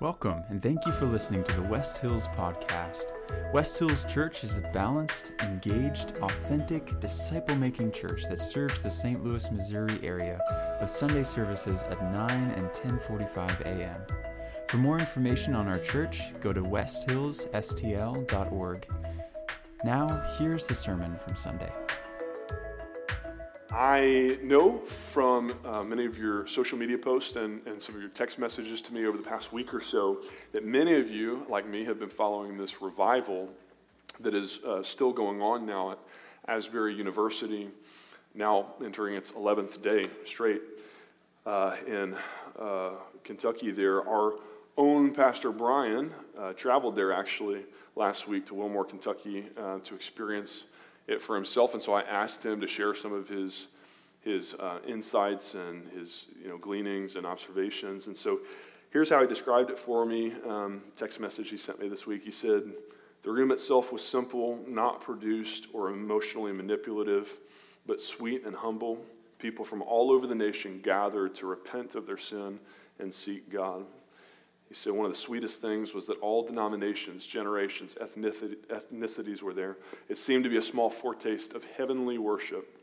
Welcome, and thank you for listening to the West Hills Podcast. West Hills Church is a balanced, engaged, authentic, disciple making church that serves the St. Louis, Missouri area with Sunday services at 9 and 10:45 a.m. For more information on our church, go to westhillsstl.org. Now, here's the sermon from Sunday. I know from uh, many of your social media posts and, and some of your text messages to me over the past week or so that many of you, like me, have been following this revival that is uh, still going on now at Asbury University, now entering its 11th day straight uh, in uh, Kentucky. There, our own Pastor Brian uh, traveled there actually last week to Wilmore, Kentucky, uh, to experience it for himself, and so I asked him to share some of his his uh, insights and his you know gleanings and observations. And so, here's how he described it for me. Um, text message he sent me this week. He said, "The room itself was simple, not produced or emotionally manipulative, but sweet and humble. People from all over the nation gathered to repent of their sin and seek God." He said one of the sweetest things was that all denominations, generations, ethnicities were there. It seemed to be a small foretaste of heavenly worship.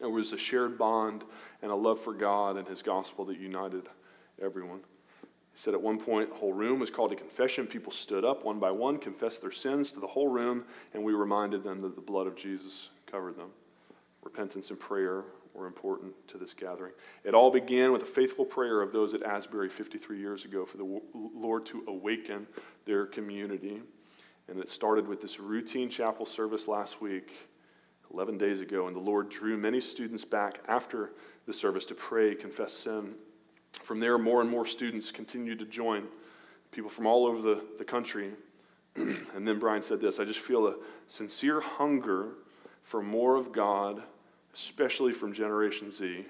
It was a shared bond and a love for God and His gospel that united everyone. He said at one point, the whole room was called to confession. People stood up one by one, confessed their sins to the whole room, and we reminded them that the blood of Jesus covered them. Repentance and prayer were important to this gathering. It all began with a faithful prayer of those at Asbury 53 years ago for the Lord to awaken their community. And it started with this routine chapel service last week, 11 days ago, and the Lord drew many students back after the service to pray, confess sin. From there, more and more students continued to join, people from all over the, the country. and then Brian said this I just feel a sincere hunger for more of God especially from Generation Z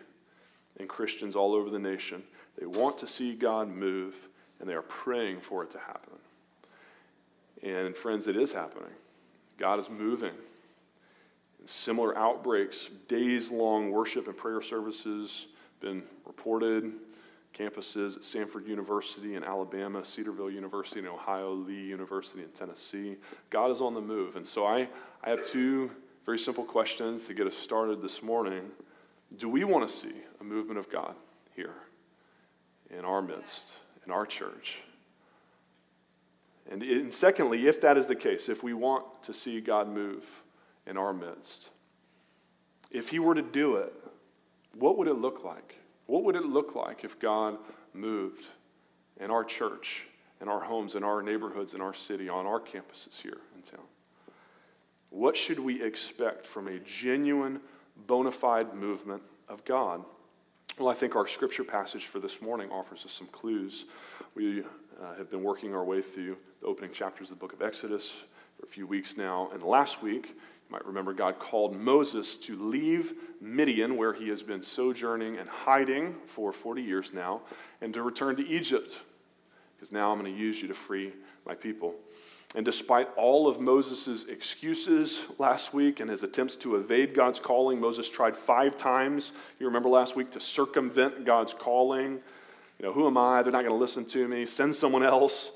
and Christians all over the nation. They want to see God move, and they are praying for it to happen. And friends, it is happening. God is moving. Similar outbreaks, days long worship and prayer services been reported. Campuses at Samford University in Alabama, Cedarville University in Ohio, Lee University in Tennessee. God is on the move. And so I, I have two very simple questions to get us started this morning. Do we want to see a movement of God here in our midst, in our church? And, and secondly, if that is the case, if we want to see God move in our midst, if He were to do it, what would it look like? What would it look like if God moved in our church, in our homes, in our neighborhoods, in our city, on our campuses here in town? What should we expect from a genuine, bona fide movement of God? Well, I think our scripture passage for this morning offers us some clues. We uh, have been working our way through the opening chapters of the book of Exodus for a few weeks now. And last week, you might remember God called Moses to leave Midian, where he has been sojourning and hiding for 40 years now, and to return to Egypt, because now I'm going to use you to free my people. And despite all of Moses' excuses last week and his attempts to evade God's calling, Moses tried five times, you remember last week, to circumvent God's calling. You know, who am I? They're not going to listen to me. Send someone else.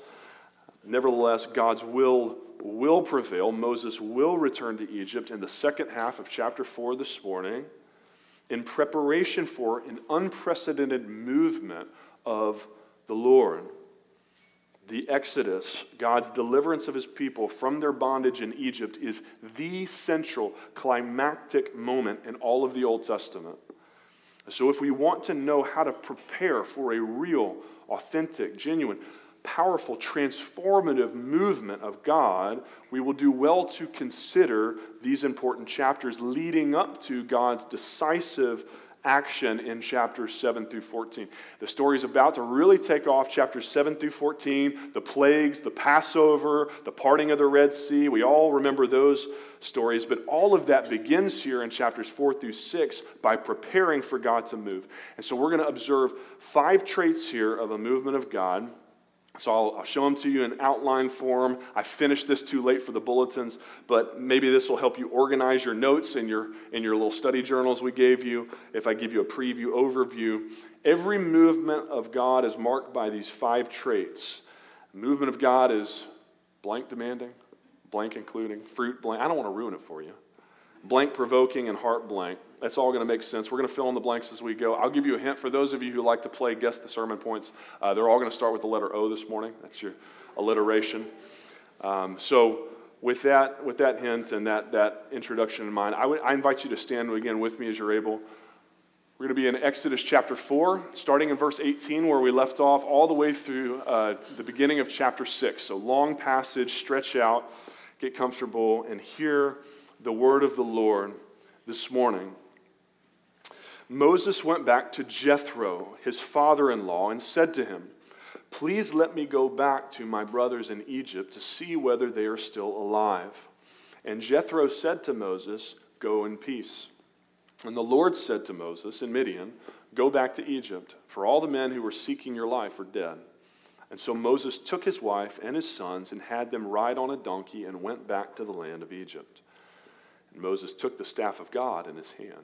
Nevertheless, God's will will prevail. Moses will return to Egypt in the second half of chapter 4 this morning in preparation for an unprecedented movement of the Lord the Exodus, God's deliverance of his people from their bondage in Egypt, is the central climactic moment in all of the Old Testament. So, if we want to know how to prepare for a real, authentic, genuine, powerful, transformative movement of God, we will do well to consider these important chapters leading up to God's decisive action in chapters 7 through 14. The story is about to really take off, chapters 7 through 14, the plagues, the Passover, the parting of the Red Sea. We all remember those stories, but all of that begins here in chapters 4 through 6 by preparing for God to move. And so we're going to observe five traits here of a movement of God so I'll, I'll, show them to you in outline form. I finished this too late for the bulletins, but maybe this will help you organize your notes in your, in your little study journals we gave you. If I give you a preview overview, every movement of God is marked by these five traits movement of God is blank demanding, blank including, fruit blank. I don't want to ruin it for you. Blank provoking and heart blank. That's all going to make sense. We're going to fill in the blanks as we go. I'll give you a hint for those of you who like to play guess the sermon points. Uh, they're all going to start with the letter O this morning. That's your alliteration. Um, so, with that, with that hint and that, that introduction in mind, I, invite you to stand again with me as you're able. We're going to be in Exodus chapter 4, starting in verse 18, where we left off, all the way through uh, the beginning of chapter 6. So, long passage, stretch out, get comfortable, and hear the word of the Lord this morning. Moses went back to Jethro, his father in law, and said to him, Please let me go back to my brothers in Egypt to see whether they are still alive. And Jethro said to Moses, Go in peace. And the Lord said to Moses in Midian, Go back to Egypt, for all the men who were seeking your life are dead. And so Moses took his wife and his sons and had them ride on a donkey and went back to the land of Egypt. And Moses took the staff of God in his hand.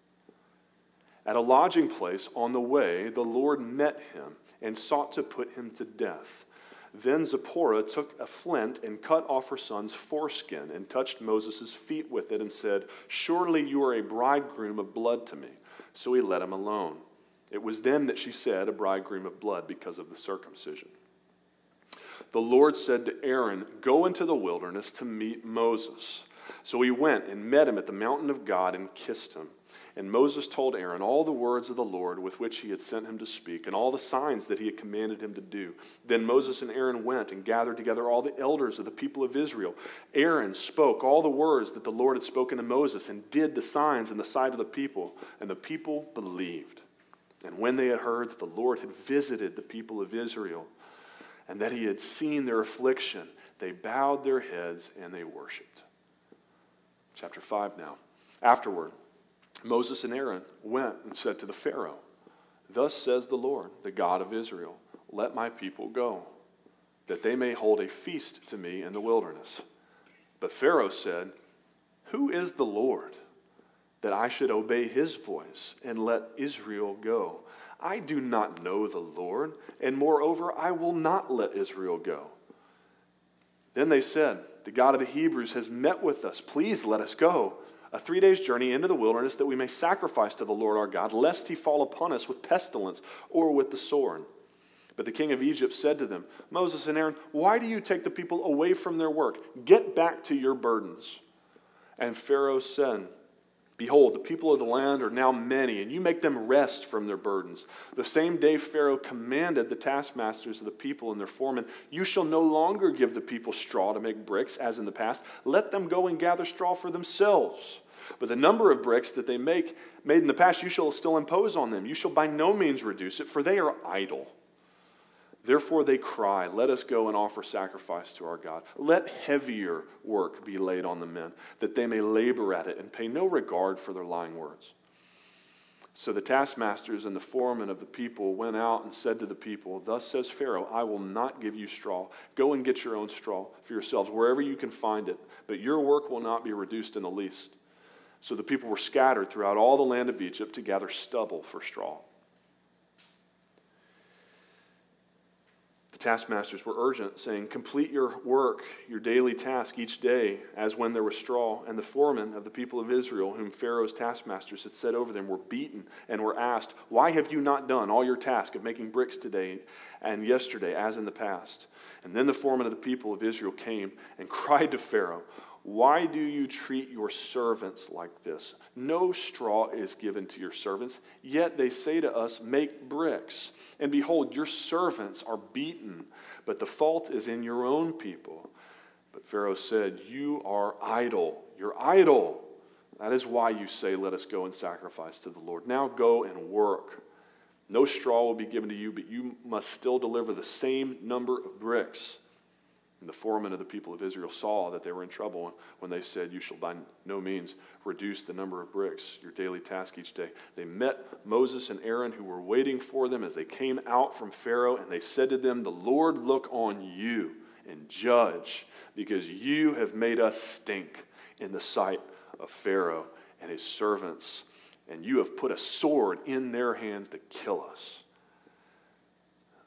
At a lodging place on the way, the Lord met him and sought to put him to death. Then Zipporah took a flint and cut off her son's foreskin and touched Moses' feet with it and said, Surely you are a bridegroom of blood to me. So he let him alone. It was then that she said, A bridegroom of blood, because of the circumcision. The Lord said to Aaron, Go into the wilderness to meet Moses. So he went and met him at the mountain of God and kissed him. And Moses told Aaron all the words of the Lord with which he had sent him to speak, and all the signs that he had commanded him to do. Then Moses and Aaron went and gathered together all the elders of the people of Israel. Aaron spoke all the words that the Lord had spoken to Moses, and did the signs in the sight of the people, and the people believed. And when they had heard that the Lord had visited the people of Israel, and that he had seen their affliction, they bowed their heads and they worshiped. Chapter 5 now. Afterward, Moses and Aaron went and said to the Pharaoh, Thus says the Lord, the God of Israel, let my people go, that they may hold a feast to me in the wilderness. But Pharaoh said, Who is the Lord, that I should obey his voice and let Israel go? I do not know the Lord, and moreover, I will not let Israel go. Then they said, The God of the Hebrews has met with us. Please let us go a three days journey into the wilderness that we may sacrifice to the Lord our God, lest he fall upon us with pestilence or with the sword. But the king of Egypt said to them, Moses and Aaron, why do you take the people away from their work? Get back to your burdens. And Pharaoh said, Behold, the people of the land are now many, and you make them rest from their burdens. The same day Pharaoh commanded the taskmasters of the people and their foremen, You shall no longer give the people straw to make bricks, as in the past. Let them go and gather straw for themselves. But the number of bricks that they make made in the past, you shall still impose on them. You shall by no means reduce it, for they are idle. Therefore they cry, Let us go and offer sacrifice to our God. Let heavier work be laid on the men, that they may labor at it and pay no regard for their lying words. So the taskmasters and the foremen of the people went out and said to the people, Thus says Pharaoh, I will not give you straw. Go and get your own straw for yourselves, wherever you can find it, but your work will not be reduced in the least. So the people were scattered throughout all the land of Egypt to gather stubble for straw. The taskmasters were urgent, saying, Complete your work, your daily task each day, as when there was straw. And the foremen of the people of Israel, whom Pharaoh's taskmasters had set over them, were beaten and were asked, Why have you not done all your task of making bricks today and yesterday, as in the past? And then the foreman of the people of Israel came and cried to Pharaoh, why do you treat your servants like this? No straw is given to your servants, yet they say to us, Make bricks. And behold, your servants are beaten, but the fault is in your own people. But Pharaoh said, You are idle. You're idle. That is why you say, Let us go and sacrifice to the Lord. Now go and work. No straw will be given to you, but you must still deliver the same number of bricks. And the foreman of the people of Israel saw that they were in trouble when they said, You shall by no means reduce the number of bricks, your daily task each day. They met Moses and Aaron, who were waiting for them as they came out from Pharaoh, and they said to them, The Lord look on you and judge, because you have made us stink in the sight of Pharaoh and his servants, and you have put a sword in their hands to kill us.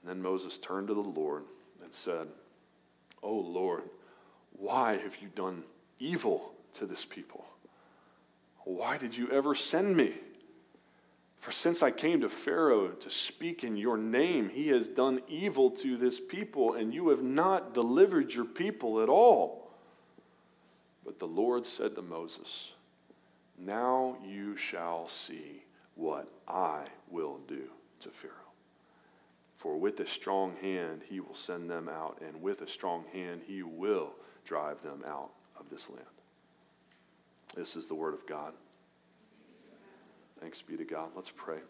And then Moses turned to the Lord and said, Oh Lord, why have you done evil to this people? Why did you ever send me? For since I came to Pharaoh to speak in your name, he has done evil to this people, and you have not delivered your people at all. But the Lord said to Moses, Now you shall see what I will do to Pharaoh. For with a strong hand he will send them out, and with a strong hand he will drive them out of this land. This is the word of God. Thanks be to God. Let's pray.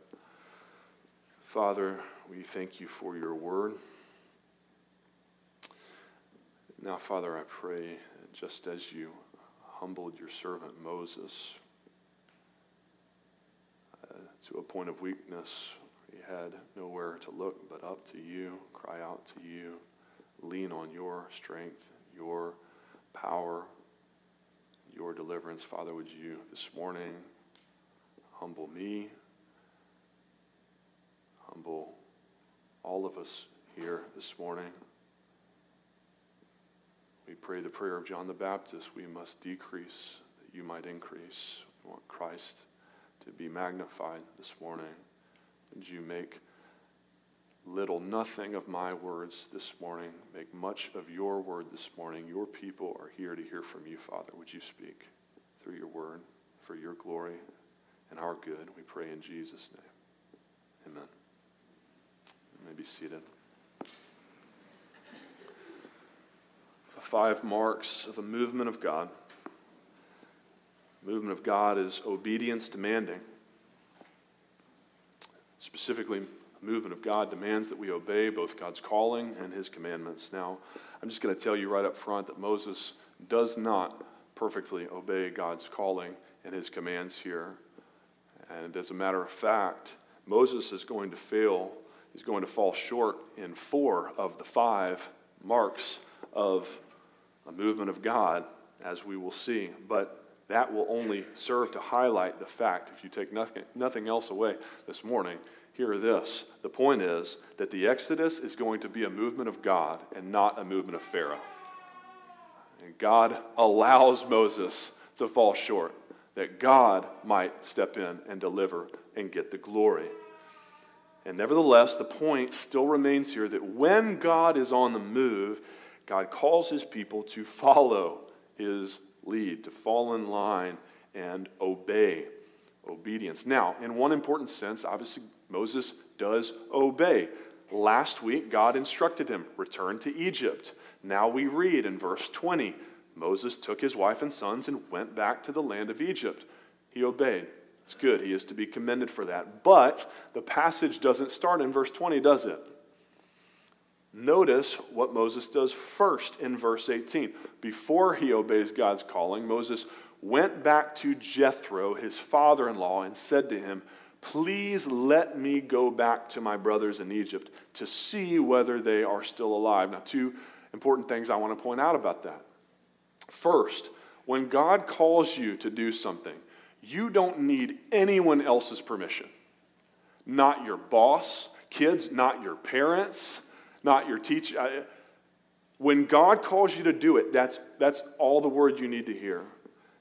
Father, we thank you for your word. Now, Father, I pray just as you humbled your servant Moses uh, to a point of weakness he had nowhere to look but up to you, cry out to you, lean on your strength, your power, your deliverance. Father, would you this morning humble me, humble all of us here this morning? We pray the prayer of John the Baptist. We must decrease that you might increase. We want Christ to be magnified this morning. Would you make little, nothing of my words this morning? Make much of your word this morning. Your people are here to hear from you, Father. Would you speak through your word for your glory and our good? We pray in Jesus' name. Amen. You may be seated. Five marks of a movement of God. movement of God is obedience demanding. Specifically, movement of God demands that we obey both God's calling and his commandments. Now, I'm just going to tell you right up front that Moses does not perfectly obey God's calling and his commands here. And as a matter of fact, Moses is going to fail, he's going to fall short in four of the five marks of a movement of God, as we will see. But that will only serve to highlight the fact, if you take nothing, nothing else away this morning, hear this. The point is that the Exodus is going to be a movement of God and not a movement of Pharaoh. And God allows Moses to fall short, that God might step in and deliver and get the glory. And nevertheless, the point still remains here that when God is on the move, God calls his people to follow his lead, to fall in line and obey. Obedience. Now, in one important sense, obviously, Moses does obey. Last week, God instructed him, return to Egypt. Now we read in verse 20 Moses took his wife and sons and went back to the land of Egypt. He obeyed. It's good. He is to be commended for that. But the passage doesn't start in verse 20, does it? Notice what Moses does first in verse 18. Before he obeys God's calling, Moses went back to Jethro, his father in law, and said to him, Please let me go back to my brothers in Egypt to see whether they are still alive. Now, two important things I want to point out about that. First, when God calls you to do something, you don't need anyone else's permission. Not your boss, kids, not your parents, not your teacher. Uh, when God calls you to do it, that's, that's all the word you need to hear.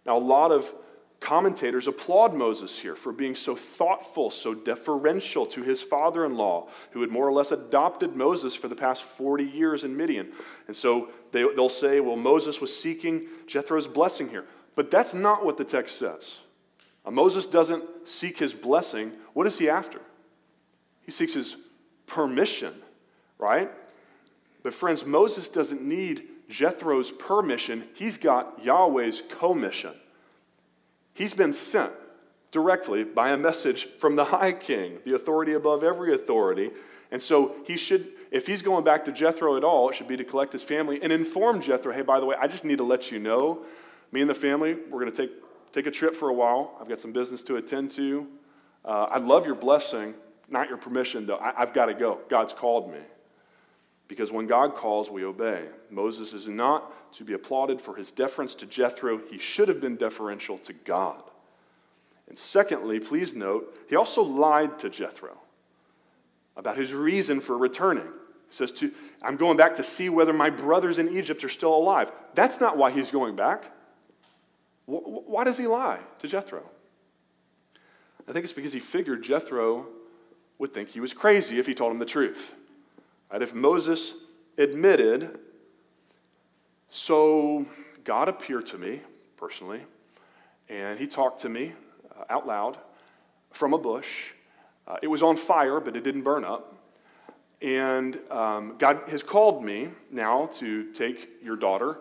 Now, a lot of commentators applaud Moses here for being so thoughtful, so deferential to his father in law, who had more or less adopted Moses for the past 40 years in Midian. And so they, they'll say, well, Moses was seeking Jethro's blessing here. But that's not what the text says. Moses doesn't seek his blessing. What is he after? He seeks his permission right? But, friends, Moses doesn't need Jethro's permission, he's got Yahweh's commission. He's been sent directly by a message from the high king, the authority above every authority, And so he should, if he's going back to Jethro at all, it should be to collect his family and inform Jethro, hey, by the way, I just need to let you know, me and the family, we're going to take, take a trip for a while. I've got some business to attend to. Uh, I love your blessing, not your permission, though. I, I've got to go. God's called me. Because when God calls, we obey. Moses is not to be applauded for his deference to Jethro. He should have been deferential to God. And secondly, please note, he also lied to Jethro about his reason for returning. He says, to, I'm going back to see whether my brothers in Egypt are still alive. That's not why he's going back. Why does he lie to Jethro? I think it's because he figured Jethro would think he was crazy if he told him the truth. Right? If Moses admitted, so God appeared to me personally, and he talked to me uh, out loud from a bush. Uh, it was on fire, but it didn't burn up. And um, God has called me now to take your daughter,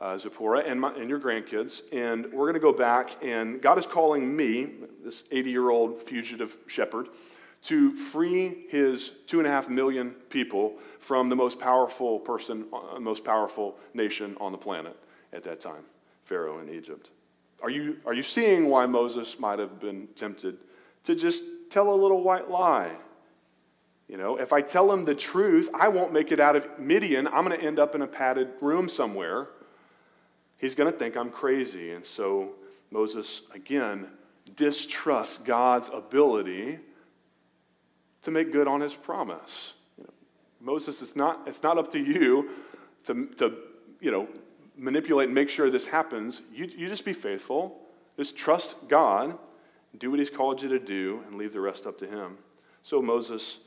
uh, Zipporah, and, my, and your grandkids, and we're going to go back. And God is calling me, this 80 year old fugitive shepherd, to free his two and a half million people from the most powerful person, uh, most powerful nation on the planet at that time, Pharaoh in Egypt. Are you, are you seeing why Moses might have been tempted to just tell a little white lie? You know, if I tell him the truth, I won't make it out of Midian. I'm going to end up in a padded room somewhere. He's going to think I'm crazy. And so Moses, again, distrusts God's ability to make good on his promise. You know, Moses, it's not, it's not up to you to, to you know, manipulate and make sure this happens. You, you just be faithful. Just trust God, do what he's called you to do, and leave the rest up to him. So Moses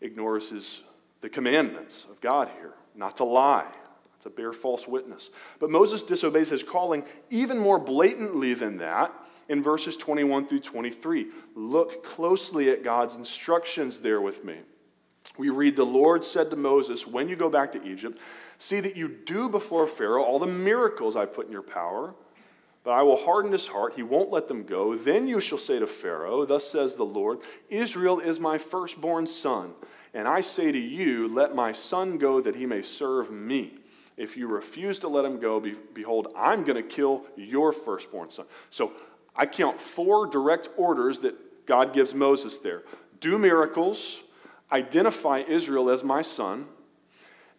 ignores his, the commandments of God here, not to lie, to bear false witness. But Moses disobeys his calling even more blatantly than that in verses 21 through 23. Look closely at God's instructions there with me. We read, The Lord said to Moses, When you go back to Egypt, see that you do before Pharaoh all the miracles I put in your power. But I will harden his heart. He won't let them go. Then you shall say to Pharaoh, Thus says the Lord, Israel is my firstborn son. And I say to you, Let my son go that he may serve me. If you refuse to let him go, behold, I'm going to kill your firstborn son. So I count four direct orders that God gives Moses there do miracles, identify Israel as my son,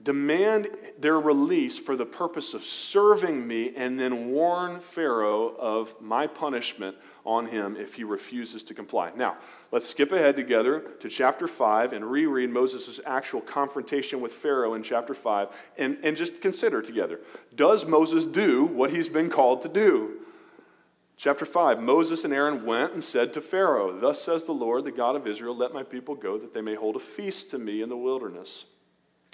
demand their release for the purpose of serving me, and then warn Pharaoh of my punishment on him if he refuses to comply. Now, let's skip ahead together to chapter 5 and reread Moses' actual confrontation with Pharaoh in chapter 5 and, and just consider together does Moses do what he's been called to do? Chapter 5 Moses and Aaron went and said to Pharaoh, Thus says the Lord, the God of Israel, let my people go, that they may hold a feast to me in the wilderness.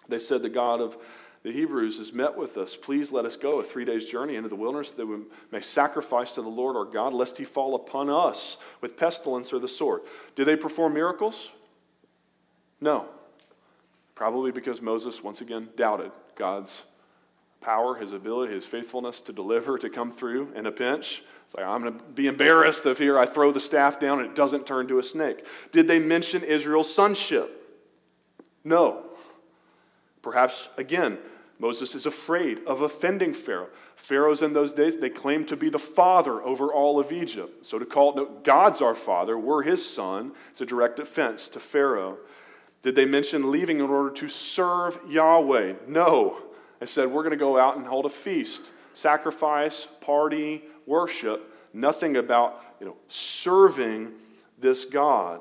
They said, The God of the Hebrews has met with us. Please let us go a three days' journey into the wilderness that we may sacrifice to the Lord our God, lest he fall upon us with pestilence or the sword. Do they perform miracles? No. Probably because Moses, once again, doubted God's power, his ability, his faithfulness to deliver, to come through in a pinch. It's like, I'm going to be embarrassed if here I throw the staff down and it doesn't turn to a snake. Did they mention Israel's sonship? No. Perhaps, again, Moses is afraid of offending Pharaoh. Pharaohs in those days, they claimed to be the father over all of Egypt. So to call it, no, God's our father, we're his son, it's a direct offense to Pharaoh. Did they mention leaving in order to serve Yahweh? No. I said, we're going to go out and hold a feast, sacrifice, party, worship. Nothing about you know, serving this God.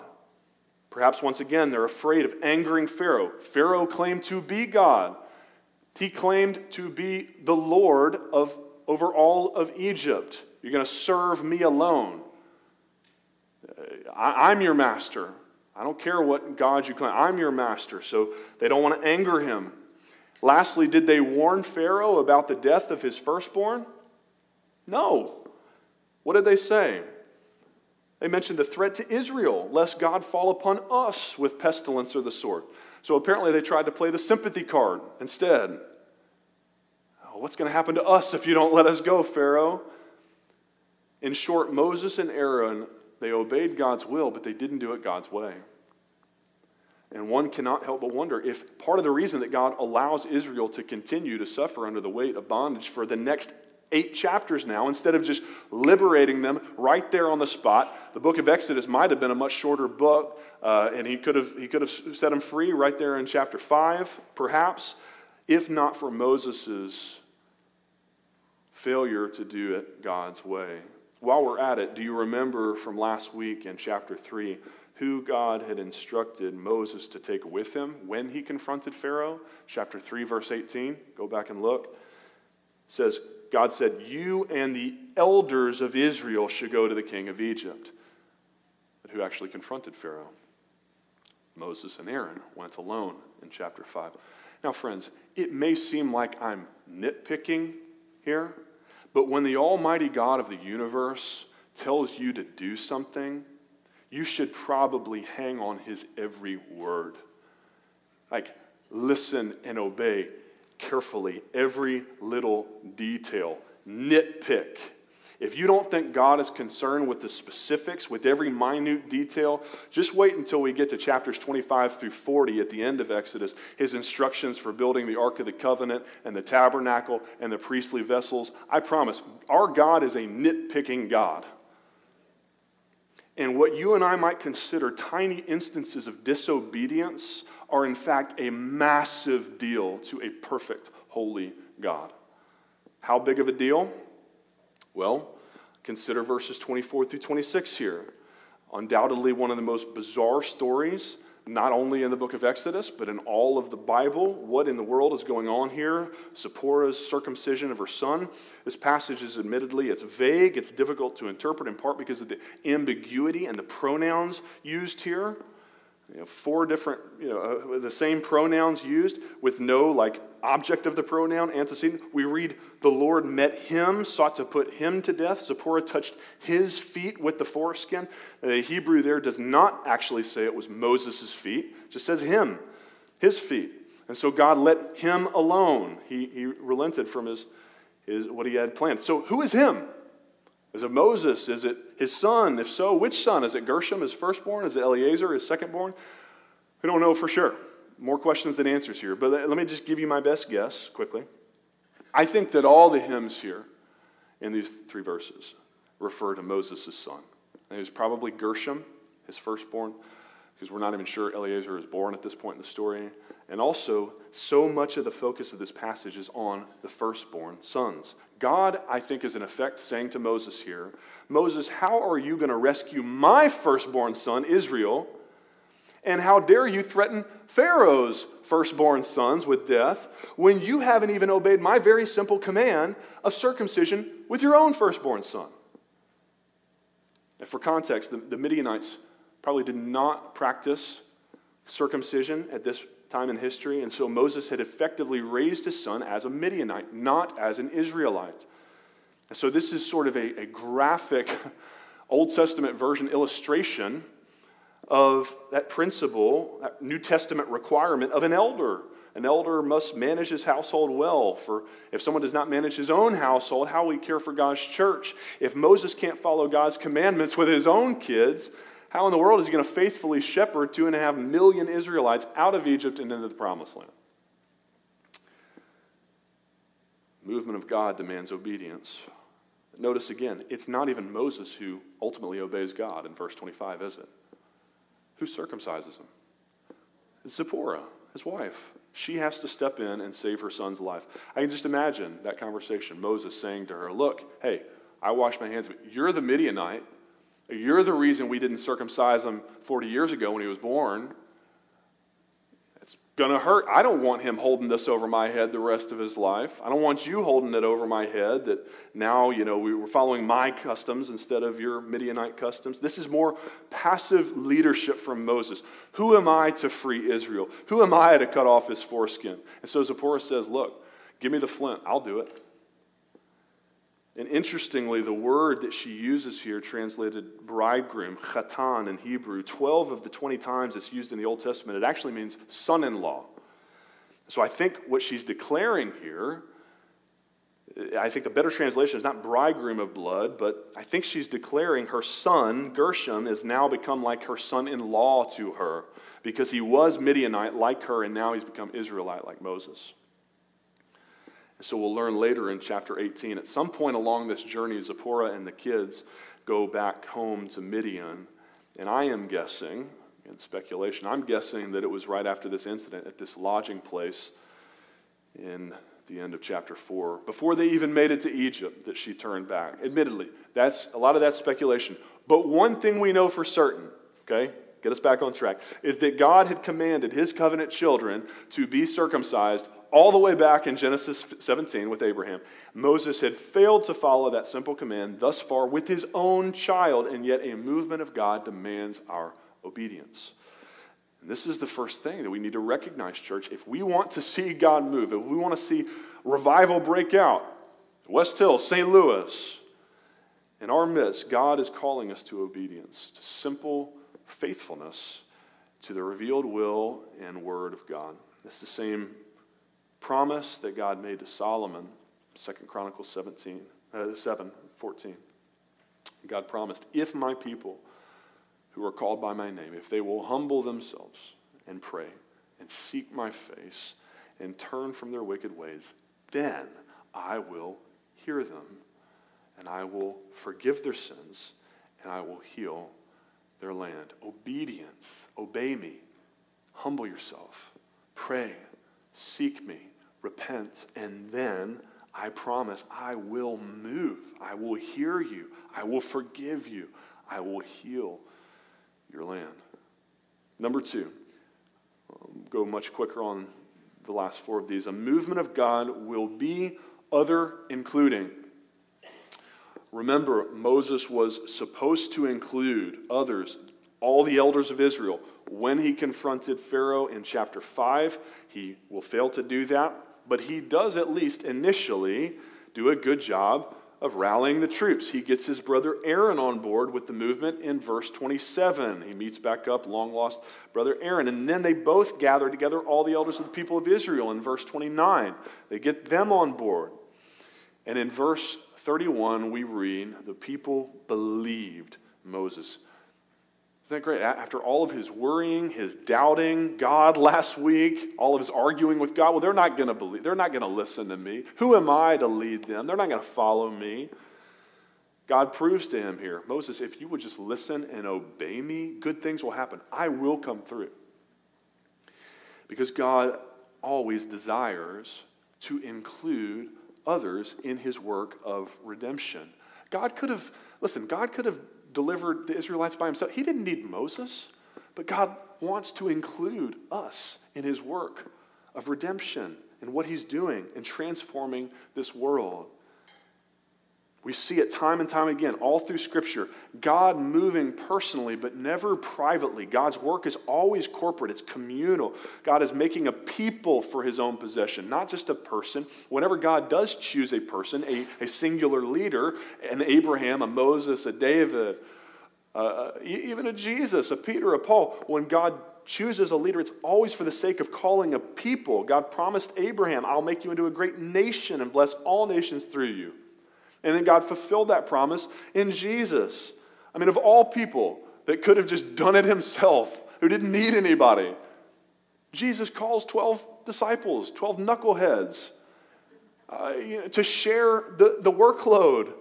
Perhaps once again, they're afraid of angering Pharaoh. Pharaoh claimed to be God, he claimed to be the Lord of, over all of Egypt. You're going to serve me alone. I, I'm your master. I don't care what God you claim. I'm your master. So they don't want to anger him. Lastly, did they warn Pharaoh about the death of his firstborn? No. What did they say? They mentioned the threat to Israel, lest God fall upon us with pestilence or the sword. So apparently they tried to play the sympathy card instead. Oh, what's going to happen to us if you don't let us go, Pharaoh? In short, Moses and Aaron, they obeyed God's will, but they didn't do it God's way. And one cannot help but wonder if part of the reason that God allows Israel to continue to suffer under the weight of bondage for the next eight chapters now, instead of just liberating them right there on the spot, the book of Exodus might have been a much shorter book, uh, and he could, have, he could have set them free right there in chapter 5, perhaps, if not for Moses' failure to do it God's way. While we're at it, do you remember from last week in chapter 3 who God had instructed Moses to take with him when he confronted Pharaoh? Chapter 3, verse 18. Go back and look. It says, God said, You and the elders of Israel should go to the king of Egypt. But who actually confronted Pharaoh? Moses and Aaron went alone in chapter 5. Now, friends, it may seem like I'm nitpicking here, but when the Almighty God of the universe tells you to do something, you should probably hang on his every word. Like, listen and obey carefully, every little detail. Nitpick. If you don't think God is concerned with the specifics, with every minute detail, just wait until we get to chapters 25 through 40 at the end of Exodus. His instructions for building the Ark of the Covenant and the tabernacle and the priestly vessels. I promise, our God is a nitpicking God. And what you and I might consider tiny instances of disobedience are, in fact, a massive deal to a perfect, holy God. How big of a deal? Well, consider verses 24 through 26 here. Undoubtedly, one of the most bizarre stories, not only in the book of Exodus, but in all of the Bible. What in the world is going on here? Zipporah's circumcision of her son. This passage is admittedly, it's vague, it's difficult to interpret, in part because of the ambiguity and the pronouns used here. You know, four different, you know, uh, the same pronouns used with no like object of the pronoun antecedent. We read, the Lord met him, sought to put him to death. Zipporah touched his feet with the foreskin. The Hebrew there does not actually say it was Moses' feet, it just says him, his feet. And so God let him alone. He, he relented from his, his, what he had planned. So who is him? Is it Moses? Is it his son? If so, which son? Is it Gershom, his firstborn? Is it Eleazar, his secondborn? We don't know for sure. More questions than answers here. But let me just give you my best guess quickly. I think that all the hymns here in these three verses refer to Moses' son. And it was probably Gershom, his firstborn, because we're not even sure Eleazar is born at this point in the story. And also, so much of the focus of this passage is on the firstborn sons. God, I think, is in effect saying to Moses here Moses, how are you going to rescue my firstborn son, Israel? And how dare you threaten Pharaoh's firstborn sons with death when you haven't even obeyed my very simple command of circumcision with your own firstborn son? And for context, the, the Midianites probably did not practice circumcision at this time in history, and so Moses had effectively raised his son as a Midianite, not as an Israelite. And so this is sort of a, a graphic Old Testament version illustration of that principle, that New Testament requirement of an elder. An elder must manage his household well. For if someone does not manage his own household, how will he care for God's church? If Moses can't follow God's commandments with his own kids, how in the world is he going to faithfully shepherd two and a half million Israelites out of Egypt and into the promised land? movement of God demands obedience. Notice again, it's not even Moses who ultimately obeys God in verse 25, is it? Who circumcises him? It's Zipporah, his wife. She has to step in and save her son's life. I can just imagine that conversation. Moses saying to her, Look, hey, I wash my hands, but you're the Midianite. You're the reason we didn't circumcise him 40 years ago when he was born. It's going to hurt. I don't want him holding this over my head the rest of his life. I don't want you holding it over my head that now, you know, we were following my customs instead of your Midianite customs. This is more passive leadership from Moses. Who am I to free Israel? Who am I to cut off his foreskin? And so Zipporah says, Look, give me the flint. I'll do it. And interestingly, the word that she uses here, translated bridegroom, chatan in Hebrew, 12 of the 20 times it's used in the Old Testament, it actually means son in law. So I think what she's declaring here I think the better translation is not bridegroom of blood, but I think she's declaring her son, Gershom, is now become like her son in law to her because he was Midianite like her, and now he's become Israelite like Moses. So we'll learn later in chapter 18. At some point along this journey, Zipporah and the kids go back home to Midian. And I am guessing, in speculation, I'm guessing that it was right after this incident at this lodging place in the end of chapter 4, before they even made it to Egypt, that she turned back. Admittedly, that's a lot of that speculation. But one thing we know for certain, okay, get us back on track, is that God had commanded his covenant children to be circumcised all the way back in Genesis 17 with Abraham. Moses had failed to follow that simple command thus far with his own child, and yet a movement of God demands our obedience. And this is the first thing that we need to recognize, church. If we want to see God move, if we want to see revival break out, West Hill, St. Louis, in our midst, God is calling us to obedience, to simple faithfulness to the revealed will and word of God. It's the same promise that God made to Solomon, 2 Chronicles 17, uh, 7, 14. God promised, if my people who are called by my name, if they will humble themselves and pray and seek my face and turn from their wicked ways, then I will hear them and I will forgive their sins and I will heal their land. Obedience, obey me, humble yourself, pray, seek me, repent, and then I promise I will move. I will hear you. I will forgive you. I will heal your land. Number two, um, go much quicker on the last four of these. A movement of God will be other including. Remember, Moses was supposed to include others, all the elders of Israel. When he confronted Pharaoh in chapter 5, he will fail to do that, but he does at least initially do a good job of rallying the troops. He gets his brother Aaron on board with the movement in verse 27. He meets back up long lost brother Aaron. And then they both gather together all the elders of the people of Israel in verse 29. They get them on board. And in verse 31, we read, The people believed Moses. Isn't that great? After all of his worrying, his doubting God last week, all of his arguing with God, well, they're not going to believe. They're not going to listen to me. Who am I to lead them? They're not going to follow me. God proves to him here Moses, if you would just listen and obey me, good things will happen. I will come through. Because God always desires to include others in his work of redemption. God could have, listen, God could have delivered the Israelites by himself. He didn't need Moses, but God wants to include us in his work of redemption and what he's doing in transforming this world. We see it time and time again, all through Scripture. God moving personally, but never privately. God's work is always corporate, it's communal. God is making a people for his own possession, not just a person. Whenever God does choose a person, a, a singular leader, an Abraham, a Moses, a David, uh, even a Jesus, a Peter, a Paul, when God chooses a leader, it's always for the sake of calling a people. God promised Abraham, I'll make you into a great nation and bless all nations through you. And then God fulfilled that promise in Jesus. I mean, of all people that could have just done it himself, who didn't need anybody, Jesus calls 12 disciples, 12 knuckleheads, uh, you know, to share the, the workload,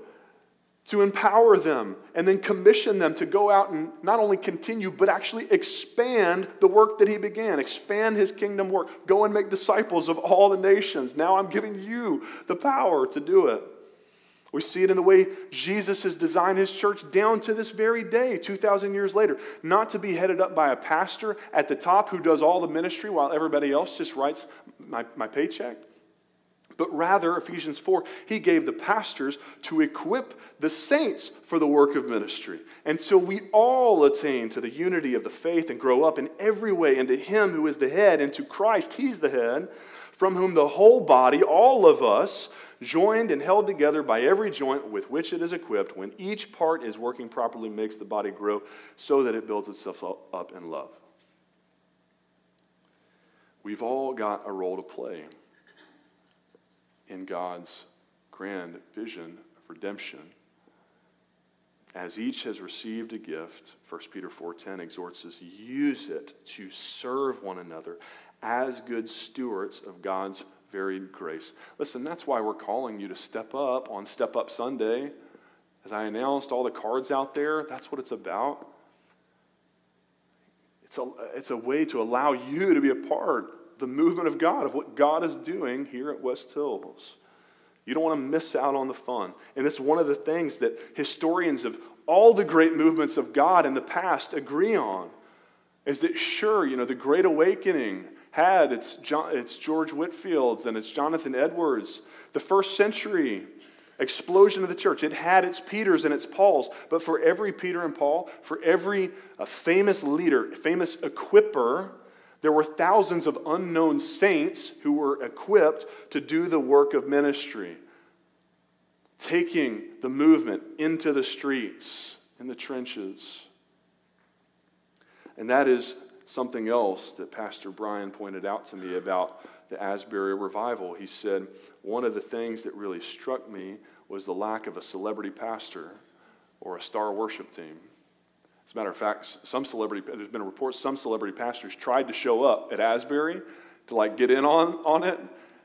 to empower them, and then commission them to go out and not only continue, but actually expand the work that he began, expand his kingdom work. Go and make disciples of all the nations. Now I'm giving you the power to do it. We see it in the way Jesus has designed his church down to this very day, 2,000 years later. Not to be headed up by a pastor at the top who does all the ministry while everybody else just writes my, my paycheck. But rather, Ephesians 4, he gave the pastors to equip the saints for the work of ministry. So we all attain to the unity of the faith and grow up in every way into him who is the head, into Christ, he's the head, from whom the whole body, all of us, joined and held together by every joint with which it is equipped, when each part is working properly, makes the body grow so that it builds itself up in love. We've all got a role to play in God's grand vision of redemption. As each has received a gift, 1 Peter 4:10 exhorts us, use it to serve one another as good stewards of God's varied grace. Listen, that's why we're calling you to step up on Step Up Sunday. As I announced all the cards out there, that's what it's about. It's a, it's a way to allow you to be a part the movement of God, of what God is doing here at West Hills. You don't want to miss out on the fun. And it's one of the things that historians of all the great movements of God in the past agree on is that, sure, you know, the Great Awakening had its, John, its George Whitefield's and its Jonathan Edwards. The first century explosion of the church, it had its Peters and its Pauls. But for every Peter and Paul, for every uh, famous leader, famous equiper, there were thousands of unknown saints who were equipped to do the work of ministry, taking the movement into the streets, in the trenches. And that is something else that Pastor Brian pointed out to me about the Asbury revival. He said, One of the things that really struck me was the lack of a celebrity pastor or a star worship team. As a matter of fact, some celebrity, there's been a report some celebrity pastors tried to show up at Asbury to like get in on, on it,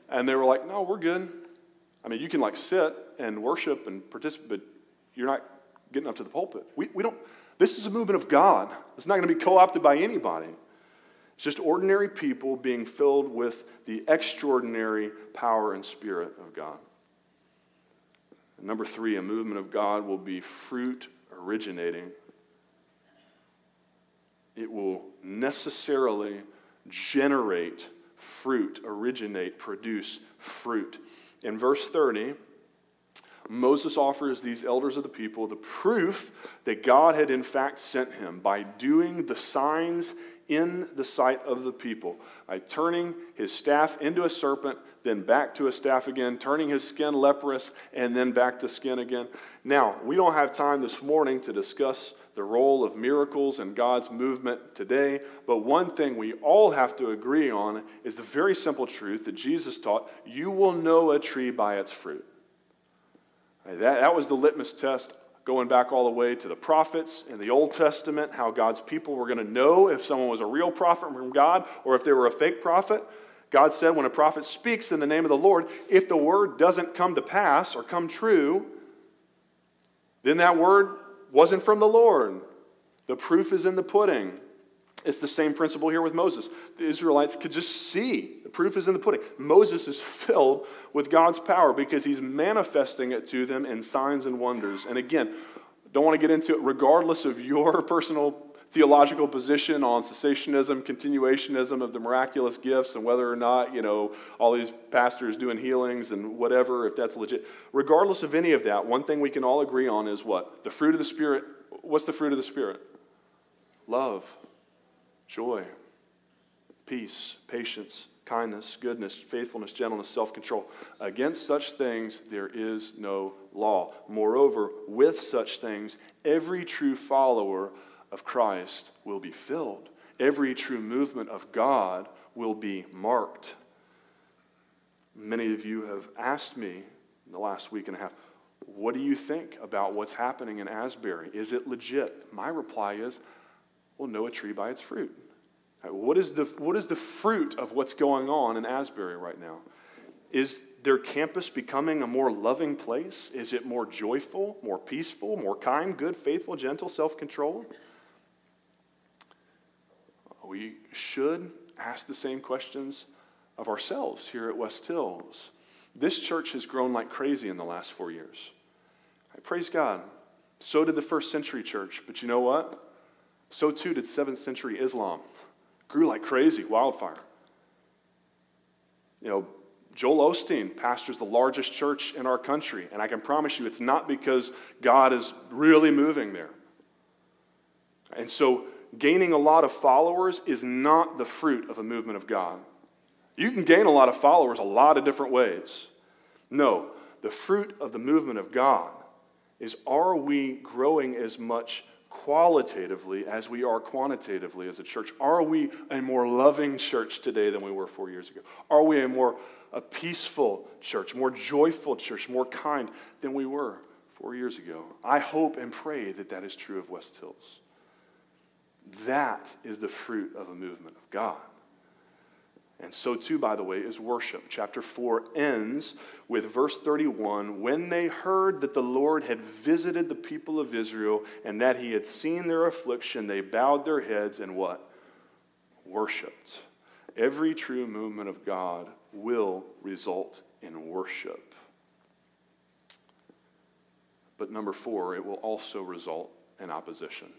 and they were like, no, we're good. I mean, you can like sit and worship and participate, but you're not getting up to the pulpit. We, we don't, this is a movement of God. It's not going to be co opted by anybody. It's just ordinary people being filled with the extraordinary power and spirit of God. And number three, a movement of God will be fruit originating it will necessarily generate fruit, originate, produce fruit. In verse 30, Moses offers these elders of the people the proof that God had in fact sent him by doing the signs in the sight of the people, by turning his staff into a serpent, then back to a staff again, turning his skin leprous, and then back to skin again. Now, we don't have time this morning to discuss the role of miracles and God's movement today. But one thing we all have to agree on is the very simple truth that Jesus taught you will know a tree by its fruit. That, that was the litmus test going back all the way to the prophets in the Old Testament, how God's people were going to know if someone was a real prophet from God or if they were a fake prophet. God said when a prophet speaks in the name of the Lord, if the word doesn't come to pass or come true, then that word wasn't from the Lord. The proof is in the pudding. It's the same principle here with Moses. The Israelites could just see. The proof is in the pudding. Moses is filled with God's power because he's manifesting it to them in signs and wonders. And again, don't want to get into it, regardless of your personal theological position on cessationism, continuationism of the miraculous gifts, and whether or not, you know, all these pastors doing healings and whatever, if that's legit. Regardless of any of that, one thing we can all agree on is what? The fruit of the Spirit. What's the fruit of the Spirit? Love, joy, peace, patience, kindness, goodness, faithfulness, gentleness, self control. Against such things there is no law. Moreover, with such things, every true follower of Christ will be filled. Every true movement of God will be marked. Many of you have asked me in the last week and a half, what do you think about what's happening in Asbury? Is it legit? My reply is, well, know a tree by its fruit. Uh, what is, the, what is the fruit of what's going on in Asbury right now? Is their campus becoming a more loving place? Is it more joyful, more peaceful, more kind, good, faithful, gentle, self controlled? we should ask the same questions of ourselves here at West Hills. This church has grown like crazy in the last four years. I praise God. So did the first century church, but you know what? So too did seventh century Islam. Grew like crazy, wildfire. You know, Joel Osteen pastors the largest church in our country, and I can promise you it's not because God is really moving there. And so gaining a lot of followers is not the fruit of a movement of God. You can gain a lot of followers a lot of different ways. No, the fruit of the movement of God is are we growing as much qualitatively as we are quantitatively as a church? Are we a more loving church today than we were four years ago? Are we a more a peaceful church, more joyful church, more kind than we were four years ago? I hope and pray that that is true of West Hills. That is the fruit of a movement of God. And so, too, by the way, is worship. Chapter 4 ends with verse 31 When they heard that the Lord had visited the people of Israel and that he had seen their affliction, they bowed their heads and what? Worshipped. Every true movement of God will result in worship. But number four, it will also result in opposition.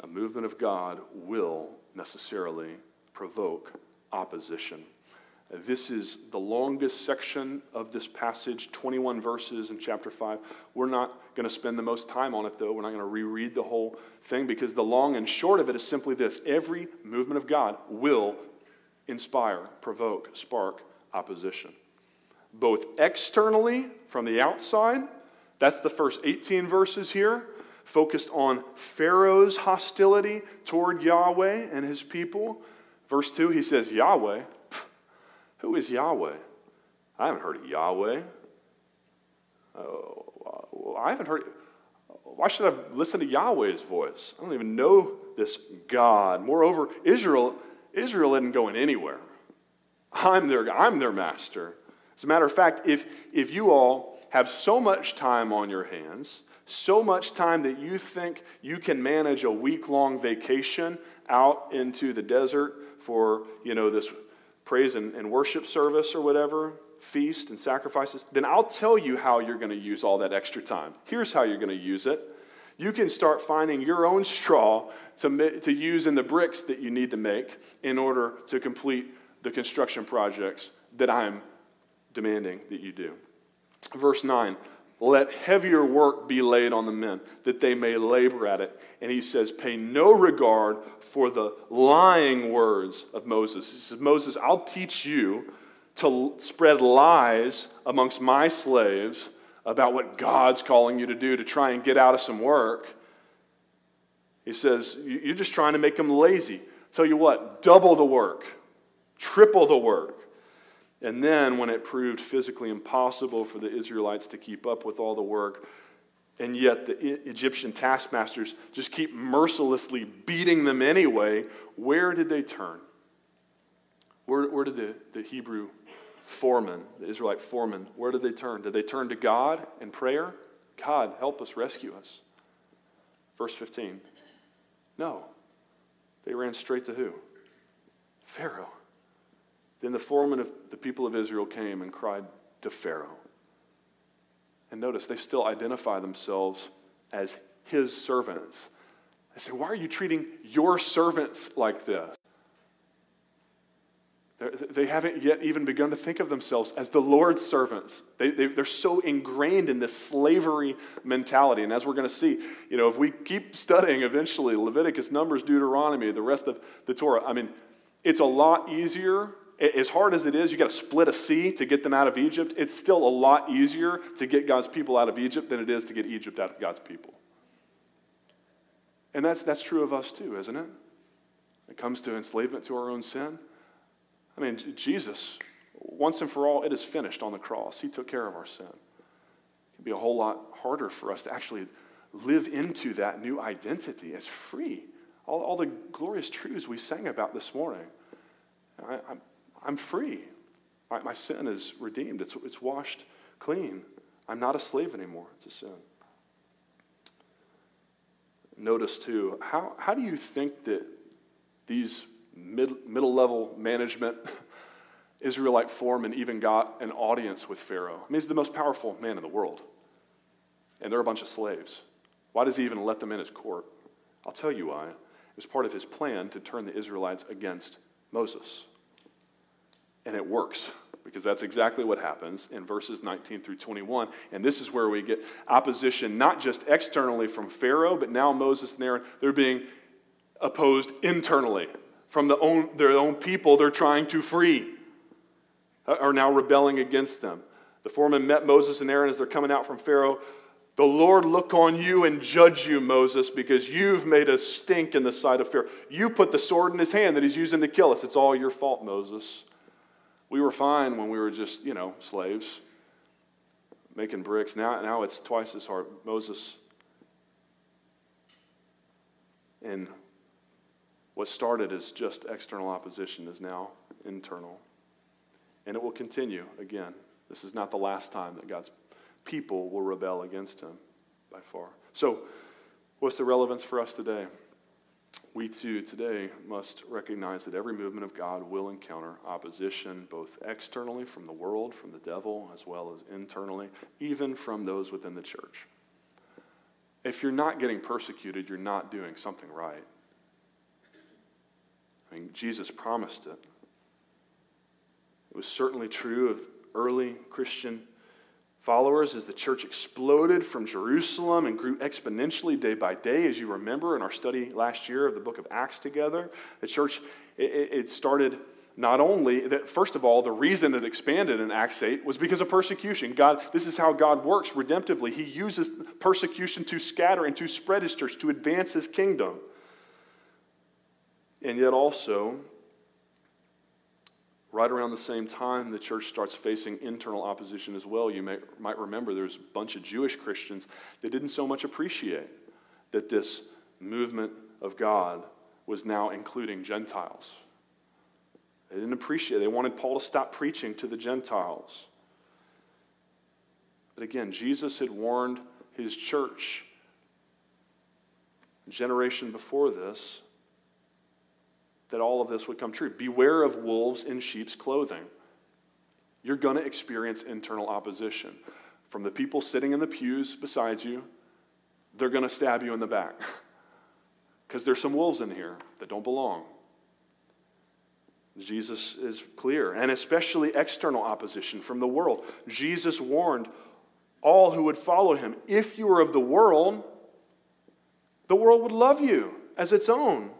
A movement of God will necessarily provoke opposition. This is the longest section of this passage, 21 verses in chapter 5. We're not going to spend the most time on it, though. We're not going to reread the whole thing because the long and short of it is simply this every movement of God will inspire, provoke, spark opposition. Both externally, from the outside, that's the first 18 verses here, focused on Pharaoh's hostility toward Yahweh and his people Verse 2, he says, Yahweh. Who is Yahweh? I haven't heard of Yahweh. Uh, I haven't heard. Why should I listen to Yahweh's voice? I don't even know this God. Moreover, Israel, Israel isn't going anywhere. I'm their, I'm their master. As a matter of fact, if, if you all have so much time on your hands, so much time that you think you can manage a week long vacation out into the desert for, you know, this praise and, and worship service or whatever, feast and sacrifices, then I'll tell you how you're going to use all that extra time. Here's how you're going to use it. You can start finding your own straw to, to use in the bricks that you need to make in order to complete the construction projects that I'm demanding that you do. Verse 9 let heavier work be laid on the men, that they may labor at it. And he says, Pay no regard for the lying words of Moses. He says, Moses, I'll teach you to spread lies amongst my slaves about what God's calling you to do to try and get out of some work. He says, You're just trying to make them lazy. Tell you what, double the work, triple the work. And then, when it proved physically impossible for the Israelites to keep up with all the work, and yet the Egyptian taskmasters just keep mercilessly beating them anyway, where did they turn? Where, where did the, the Hebrew foreman, the Israelite foreman, where did they turn? Did they turn to God in prayer? God, help us, rescue us. Verse 15. No. They ran straight to who? Pharaoh. Then the foreman of the people of Israel came and cried to Pharaoh. And notice, they still identify themselves as his servants. They say, Why are you treating your servants like this? They have not yet even begun to think of themselves as the Lord's servants. They, they, they're so ingrained in this slavery mentality. And as we're going to see, you know, if we keep studying eventually Leviticus, Numbers, Deuteronomy, the rest of the Torah, I mean, it's a lot easier as hard as it is, you got to split a sea to get them out of Egypt. It's still a lot easier to get God's people out of Egypt than it is to get Egypt out of God's people. And that's, that's true of us too, isn't it? It comes to enslavement to our own sin. I mean, Jesus, once and for all, it is finished on the cross. He took care of our sin. It can be a whole lot harder for us to actually live into that new identity as free. All, all the glorious truths we sang about this morning. I, I'm free. My, my sin is redeemed, it's, it's washed clean. I'm not a slave anymore It's a sin. Notice, too, how, how do you think that these mid, middle level management Israelite foremen even got an audience with Pharaoh? I mean, he's the most powerful man in the world, and they're a bunch of slaves. Why does he even let them in his court? I'll tell you why. It was part of his plan to turn the Israelites against Moses. And it works because that's exactly what happens in verses 19 through 21. And this is where we get opposition, not just externally from Pharaoh, but now Moses and Aaron, they're being opposed internally from the own, their own people they're trying to free, uh, are now rebelling against them. The foreman met Moses and Aaron as they're coming out from Pharaoh The Lord look on you and judge you, Moses, because you've made us stink in the sight of Pharaoh. You put the sword in his hand that he's using to kill us. It's all your fault, Moses. We were fine when we were just, you know, slaves making bricks. Now, now it's twice as hard. Moses. And what started as just external opposition is now internal. And it will continue again. This is not the last time that God's people will rebel against him by far. So, what's the relevance for us today? We too today must recognize that every movement of God will encounter opposition, both externally from the world, from the devil, as well as internally, even from those within the church. If you're not getting persecuted, you're not doing something right. I mean, Jesus promised it. It was certainly true of early Christian followers as the church exploded from Jerusalem and grew exponentially day by day. As you remember in our study last year of the book of Acts together, the church, it, it started not only that, first of all, the reason it expanded in Acts 8 was because of persecution. God, this is how God works redemptively. He uses persecution to scatter and to spread his church, to advance his kingdom. And yet also, Right around the same time, the church starts facing internal opposition as well. You may, might remember there's a bunch of Jewish Christians that didn't so much appreciate that this movement of God was now including Gentiles. They didn't appreciate it. They wanted Paul to stop preaching to the Gentiles. But again, Jesus had warned his church a generation before this that all of this would come true. Beware of wolves in sheep's clothing. You're going to experience internal opposition from the people sitting in the pews beside you. They're going to stab you in the back because there's some wolves in here that don't belong. Jesus is clear, and especially external opposition from the world. Jesus warned all who would follow him if you were of the world, the world would love you as its own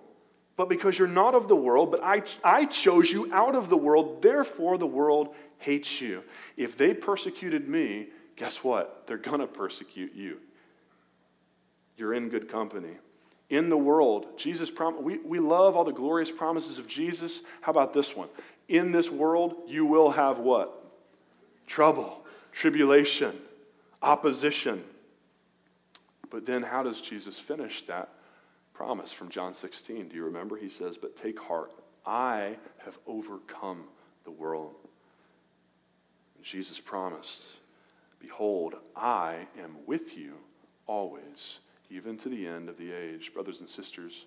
but because you're not of the world, but I, I chose you out of the world, therefore the world hates you. If they persecuted me, guess what? They're going to persecute you. You're in good company. In the world, Jesus prom- we, we love all the glorious promises of Jesus. How about this one? In this world, you will have what? Trouble, tribulation, opposition. But then, how does Jesus finish that promise from John 16. Do you remember? He says, But take heart, I have overcome the world. And Jesus promised, Behold, I am with you always, even to the end of the age. Brothers and sisters,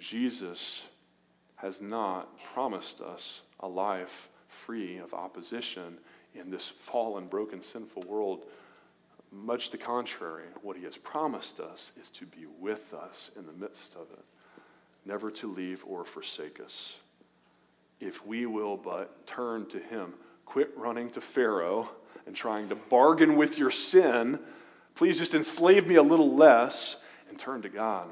Jesus has not promised us a life free of opposition in this fallen, broken, sinful world much the contrary, what he has promised us is to be with us in the midst of it, never to leave or forsake us. If we will but turn to him, quit running to Pharaoh and trying to bargain with your sin. Please just enslave me a little less and turn to God.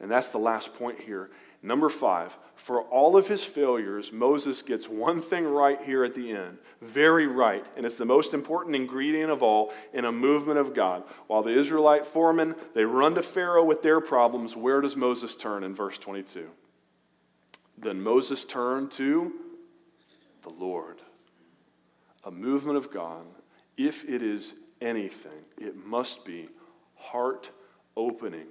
And that's the last point here Number five, for all of his failures, Moses gets one thing right here at the end. Very right. And it's the most important ingredient of all in a movement of God. While the Israelite foremen, they run to Pharaoh with their problems, where does Moses turn in verse 22? Then Moses turned to the Lord. A movement of God, if it is anything, it must be heart opening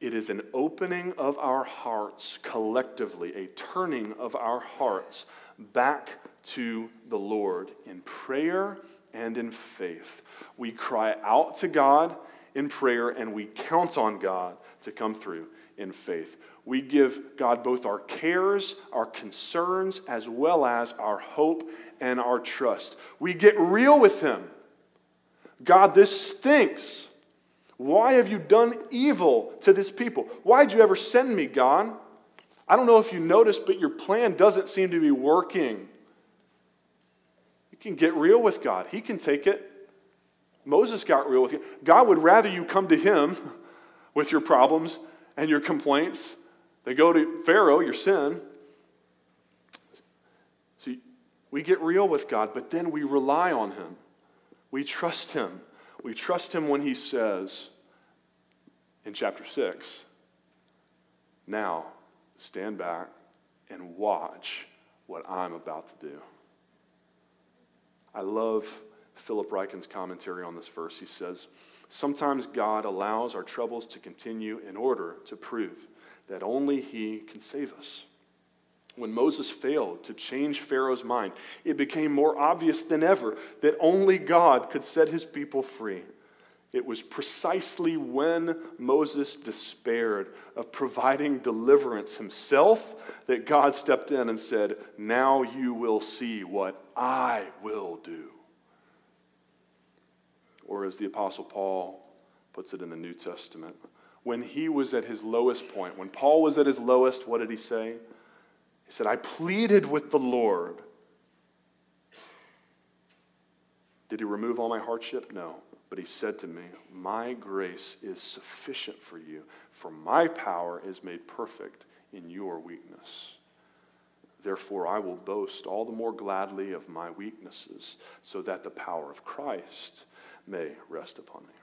it is an opening of our hearts collectively, a turning of our hearts back to the Lord in prayer and in faith. We cry out to God in prayer and we count on God to come through in faith. We give God both our cares, our concerns, as well as our hope and our trust. We get real with Him. God, this stinks. Why have you done evil to this people? Why did you ever send me, God? I don't know if you noticed, but your plan doesn't seem to be working. You can get real with God, He can take it. Moses got real with you. God would rather you come to Him with your problems and your complaints than go to Pharaoh, your sin. See, we get real with God, but then we rely on Him. We trust Him. We trust him when he says in chapter 6, now stand back and watch what I'm about to do. I love Philip Ryken's commentary on this verse. He says, Sometimes God allows our troubles to continue in order to prove that only He can save us. When Moses failed to change Pharaoh's mind, it became more obvious than ever that only God could set his people free. It was precisely when Moses despaired of providing deliverance himself that God stepped in and said, Now you will see what I will do. Or as the Apostle Paul puts it in the New Testament, when he was at his lowest point, when Paul was at his lowest, what did he say? He said, I pleaded with the Lord. Did he remove all my hardship? No. But he said to me, My grace is sufficient for you, for my power is made perfect in your weakness. Therefore, I will boast all the more gladly of my weaknesses, so that the power of Christ may rest upon me.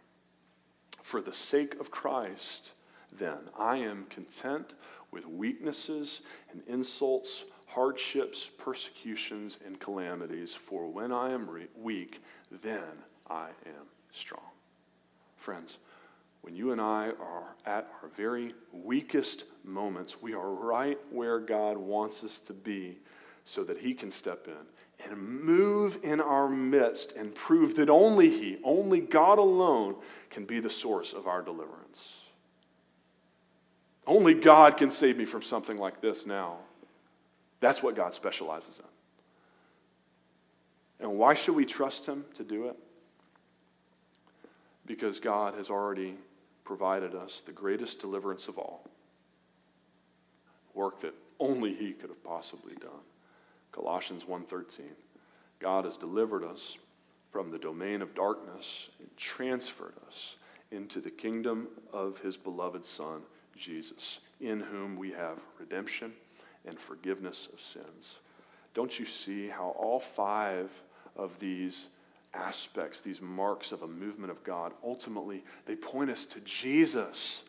For the sake of Christ, then, I am content with weaknesses and insults, hardships, persecutions, and calamities, for when I am re- weak, then I am strong. Friends, when you and I are at our very weakest moments, we are right where God wants us to be so that He can step in and move in our midst and prove that only He, only God alone, can be the source of our deliverance. Only God can save me from something like this now. That's what God specializes in. And why should we trust Him to do it? Because God has already provided us the greatest deliverance of all. Work that only he could have possibly done. Colossians 1:13. God has delivered us from the domain of darkness and transferred us into the kingdom of his beloved son Jesus, in whom we have redemption and forgiveness of sins. Don't you see how all five of these aspects, these marks of a movement of God, ultimately they point us to Jesus,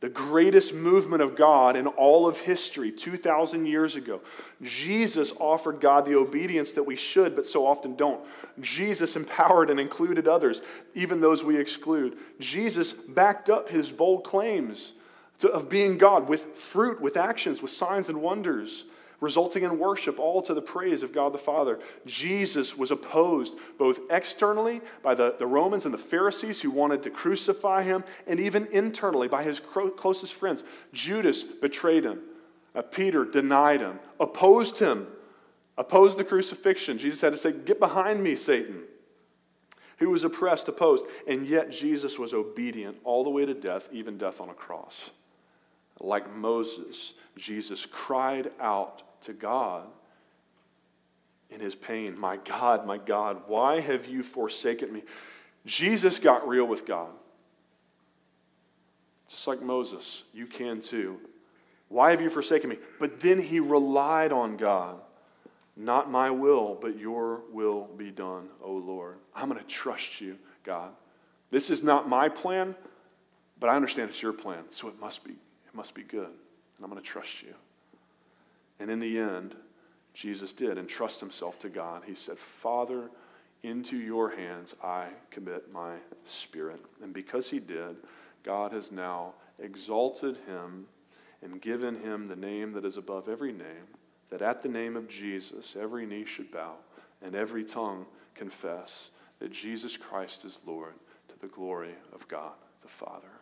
the greatest movement of God in all of history 2,000 years ago. Jesus offered God the obedience that we should, but so often don't. Jesus empowered and included others, even those we exclude. Jesus backed up his bold claims to, of being God with fruit, with actions, with signs and wonders resulting in worship, all to the praise of God the Father. Jesus was opposed both externally by the, the Romans and the Pharisees who wanted to crucify him, and even internally by his closest friends. Judas betrayed him, uh, Peter denied him, opposed him, opposed the crucifixion. Jesus had to say, Get behind me, Satan. Who was oppressed, opposed, and yet Jesus was obedient all the way to death, even death on a cross. Like Moses, Jesus cried out to God in his pain My God, my God, why have you forsaken me? Jesus got real with God. Just like Moses, you can too. Why have you forsaken me? But then he relied on God. Not my will, but your will be done, O Lord. I'm going to trust you, God. This is not my plan, but I understand it's your plan, so it must be it must be good. And I'm going to trust you. And in the end, Jesus did entrust himself to God. He said, Father, into your hands I commit my spirit. And because he did, God has now exalted him and given him the name that is above every name, that at the name of Jesus every knee should bow and every tongue confess that Jesus Christ is Lord to the glory of God the Father.